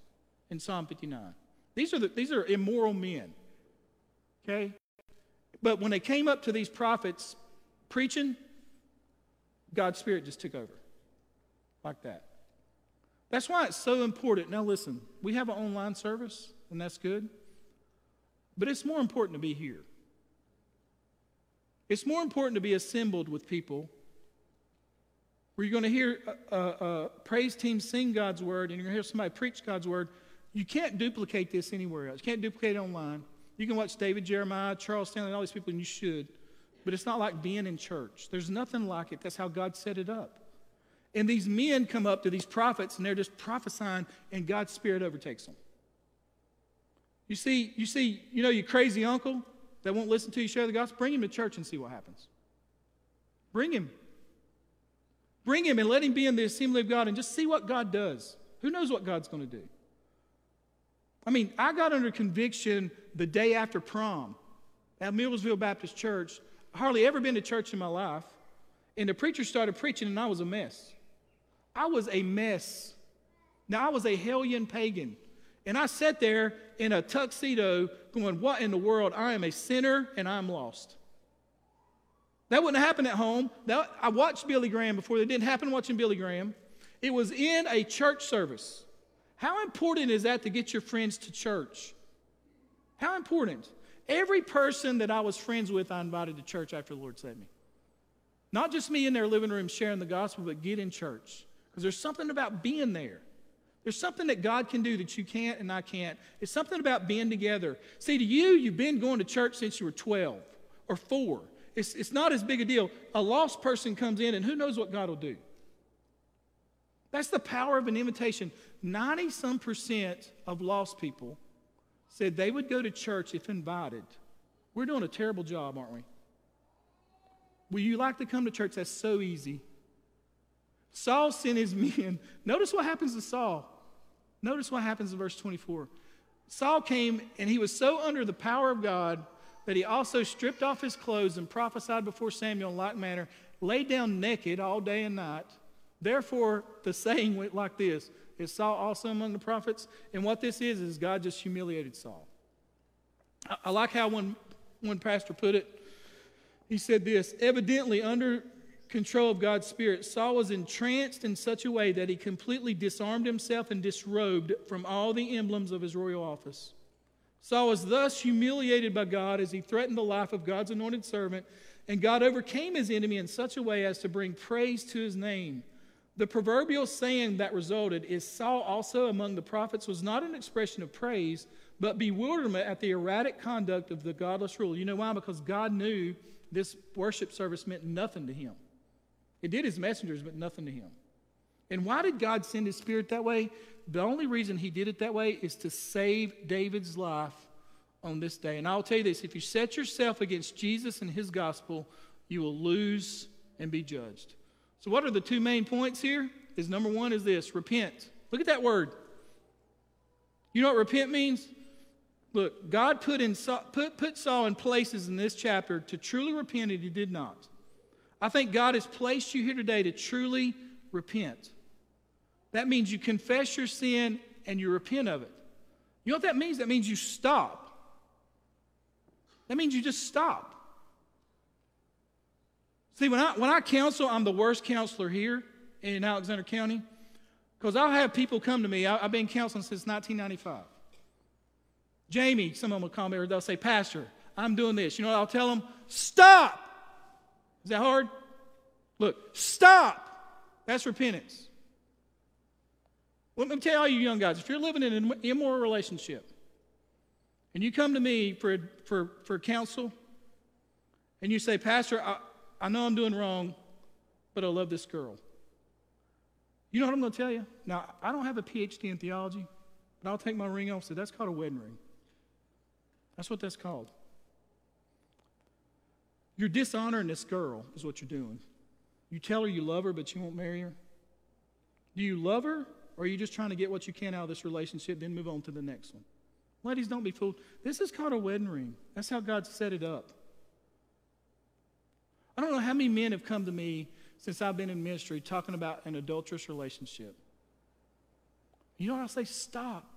in Psalm 59. These are, the, these are immoral men. Okay? But when they came up to these prophets preaching, God's Spirit just took over like that. That's why it's so important. Now, listen, we have an online service, and that's good. But it's more important to be here. It's more important to be assembled with people where you're going to hear a, a, a praise team sing God's word and you're going to hear somebody preach God's word you can't duplicate this anywhere else. You can't duplicate it online. You can watch David Jeremiah, Charles Stanley, and all these people, and you should. But it's not like being in church. There's nothing like it. That's how God set it up. And these men come up to these prophets and they're just prophesying, and God's Spirit overtakes them. You see, you see, you know your crazy uncle that won't listen to you share the gospel? Bring him to church and see what happens. Bring him. Bring him and let him be in the assembly of God and just see what God does. Who knows what God's going to do? I mean, I got under conviction the day after prom at Millsville Baptist Church. Hardly ever been to church in my life. And the preacher started preaching, and I was a mess. I was a mess. Now, I was a hellion pagan. And I sat there in a tuxedo going, What in the world? I am a sinner and I'm lost. That wouldn't happen at home. That, I watched Billy Graham before. It didn't happen watching Billy Graham. It was in a church service. How important is that to get your friends to church? How important? Every person that I was friends with, I invited to church after the Lord saved me. Not just me in their living room sharing the gospel, but get in church. Because there's something about being there. There's something that God can do that you can't and I can't. It's something about being together. See, to you, you've been going to church since you were 12 or 4. It's, it's not as big a deal. A lost person comes in, and who knows what God will do. That's the power of an invitation. 90 some percent of lost people said they would go to church if invited. We're doing a terrible job, aren't we? Will you like to come to church? That's so easy. Saul sent his men. Notice what happens to Saul. Notice what happens in verse 24. Saul came and he was so under the power of God that he also stripped off his clothes and prophesied before Samuel in like manner, laid down naked all day and night. Therefore, the saying went like this Is Saul also among the prophets? And what this is, is God just humiliated Saul. I, I like how one, one pastor put it. He said this Evidently, under control of God's Spirit, Saul was entranced in such a way that he completely disarmed himself and disrobed from all the emblems of his royal office. Saul was thus humiliated by God as he threatened the life of God's anointed servant, and God overcame his enemy in such a way as to bring praise to his name. The proverbial saying that resulted is Saul also among the prophets was not an expression of praise, but bewilderment at the erratic conduct of the godless ruler. You know why? Because God knew this worship service meant nothing to him. It did his messengers, but nothing to him. And why did God send his spirit that way? The only reason he did it that way is to save David's life on this day. And I'll tell you this if you set yourself against Jesus and his gospel, you will lose and be judged. So, what are the two main points here? Is number one is this repent. Look at that word. You know what repent means? Look, God put, in, put, put Saul in places in this chapter to truly repent, and he did not. I think God has placed you here today to truly repent. That means you confess your sin and you repent of it. You know what that means? That means you stop. That means you just stop. See, when I, when I counsel, I'm the worst counselor here in Alexander County because I'll have people come to me. I, have been counseling since 1995. Jamie, some of them will call me or they'll say, Pastor, I'm doing this. You know what I'll tell them? Stop. Is that hard? Look, stop. That's repentance. Let me tell you, young guys, if you're living in an immoral relationship and you come to me for, for, for counsel and you say, Pastor, I, I know I'm doing wrong, but I love this girl. You know what I'm going to tell you? Now, I don't have a PhD in theology, but I'll take my ring off and say, that's called a wedding ring. That's what that's called. You're dishonoring this girl, is what you're doing. You tell her you love her, but you won't marry her. Do you love her, or are you just trying to get what you can out of this relationship, then move on to the next one? Ladies, don't be fooled. This is called a wedding ring. That's how God set it up. I don't know how many men have come to me since I've been in ministry talking about an adulterous relationship. You know what I'll say? Stop.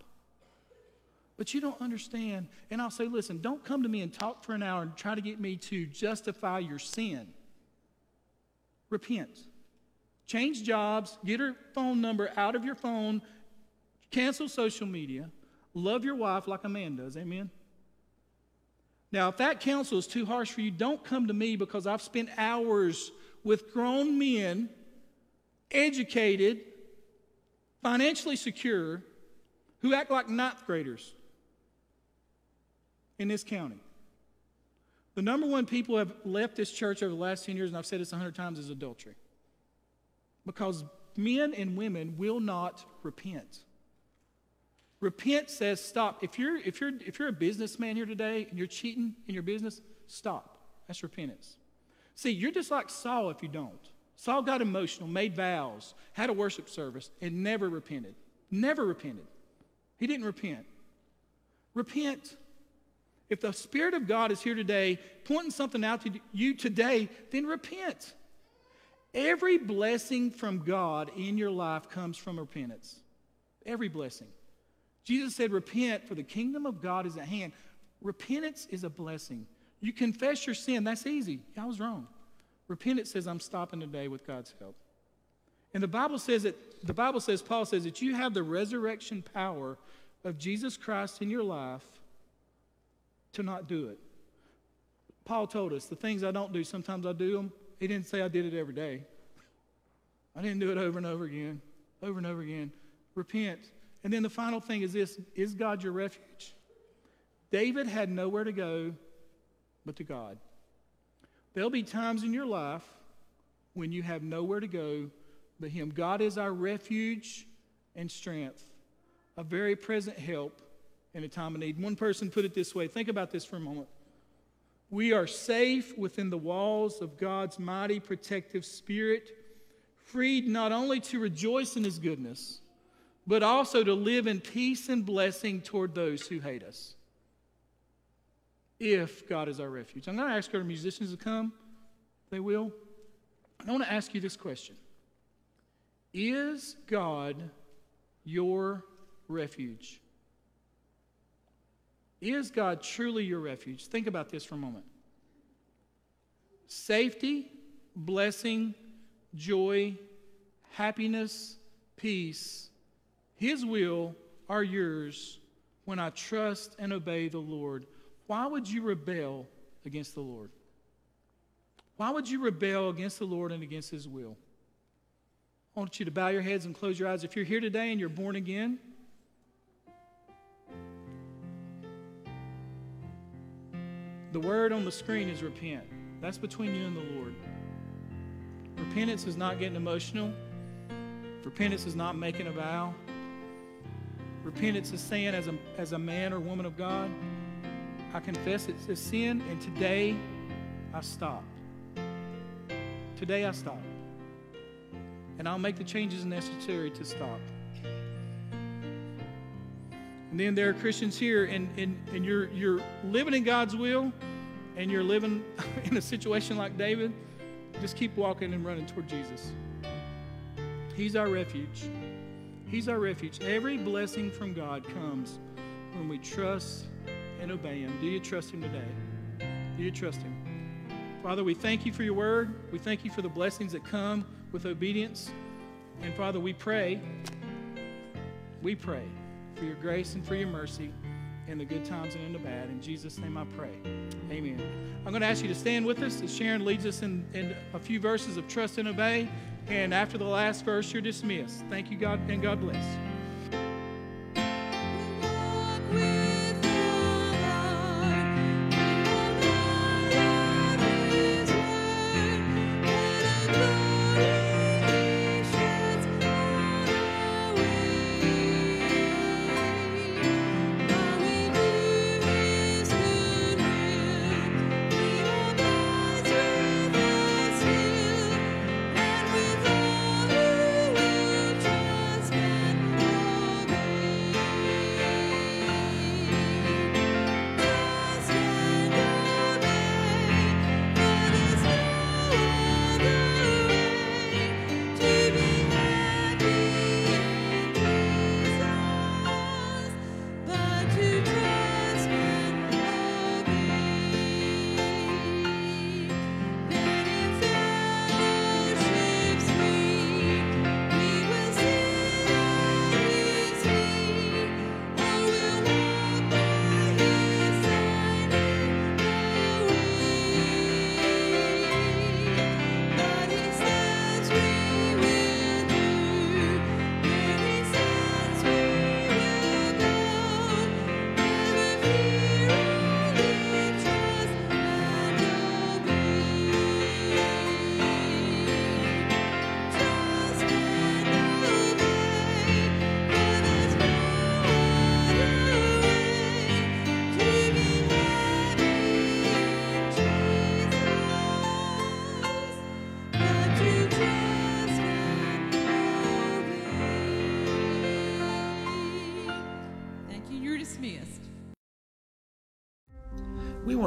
But you don't understand. And I'll say, listen, don't come to me and talk for an hour and try to get me to justify your sin. Repent. Change jobs, get her phone number out of your phone, cancel social media, love your wife like a man does. Amen? Now, if that counsel is too harsh for you, don't come to me because I've spent hours with grown men, educated, financially secure, who act like ninth graders in this county. The number one people have left this church over the last 10 years, and I've said this 100 times, is adultery. Because men and women will not repent. Repent says stop. If you're, if, you're, if you're a businessman here today and you're cheating in your business, stop. That's repentance. See, you're just like Saul if you don't. Saul got emotional, made vows, had a worship service, and never repented. Never repented. He didn't repent. Repent. If the Spirit of God is here today, pointing something out to you today, then repent. Every blessing from God in your life comes from repentance. Every blessing. Jesus said, Repent, for the kingdom of God is at hand. Repentance is a blessing. You confess your sin, that's easy. I was wrong. Repentance says, I'm stopping today with God's help. And the Bible says that the Bible says, Paul says that you have the resurrection power of Jesus Christ in your life to not do it. Paul told us the things I don't do, sometimes I do them. He didn't say I did it every day. I didn't do it over and over again, over and over again. Repent. And then the final thing is this Is God your refuge? David had nowhere to go but to God. There'll be times in your life when you have nowhere to go but Him. God is our refuge and strength, a very present help in a time of need. One person put it this way think about this for a moment. We are safe within the walls of God's mighty protective spirit, freed not only to rejoice in His goodness but also to live in peace and blessing toward those who hate us. If God is our refuge. I'm going to ask our musicians to come. They will. I want to ask you this question Is God your refuge? Is God truly your refuge? Think about this for a moment. Safety, blessing, joy, happiness, peace, His will are yours when I trust and obey the Lord. Why would you rebel against the Lord? Why would you rebel against the Lord and against His will? I want you to bow your heads and close your eyes. If you're here today and you're born again, the word on the screen is repent. That's between you and the Lord. Repentance is not getting emotional. Repentance is not making a vow. Repentance is saying, as a, as a man or woman of God, I confess it's a sin, and today I stop. Today I stop. And I'll make the changes necessary to stop. And then there are Christians here, and, and, and you're, you're living in God's will, and you're living in a situation like David. Just keep walking and running toward Jesus. He's our refuge. He's our refuge. Every blessing from God comes when we trust and obey Him. Do you trust Him today? Do you trust Him? Father, we thank you for your word. We thank you for the blessings that come with obedience. And Father, we pray, we pray for your grace and for your mercy in the good times and in the bad. In Jesus' name I pray. Amen. I'm going to ask you to stand with us as Sharon leads us in, in a few verses of trust and obey. And after the last verse, you're dismissed. Thank you, God, and God bless.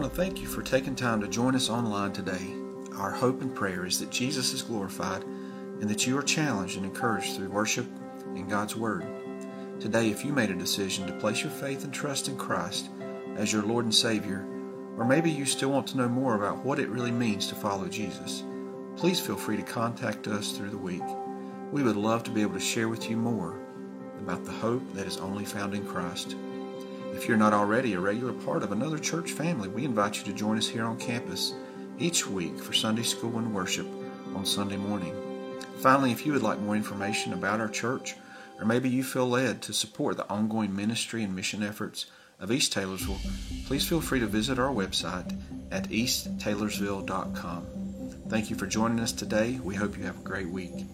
Thank you for taking time to join us online today. Our hope and prayer is that Jesus is glorified and that you are challenged and encouraged through worship and God's Word. Today, if you made a decision to place your faith and trust in Christ as your Lord and Savior, or maybe you still want to know more about what it really means to follow Jesus, please feel free to contact us through the week. We would love to be able to share with you more about the hope that is only found in Christ. If you're not already a regular part of another church family, we invite you to join us here on campus each week for Sunday school and worship on Sunday morning. Finally, if you would like more information about our church, or maybe you feel led to support the ongoing ministry and mission efforts of East Taylorsville, please feel free to visit our website at easttaylorsville.com. Thank you for joining us today. We hope you have a great week.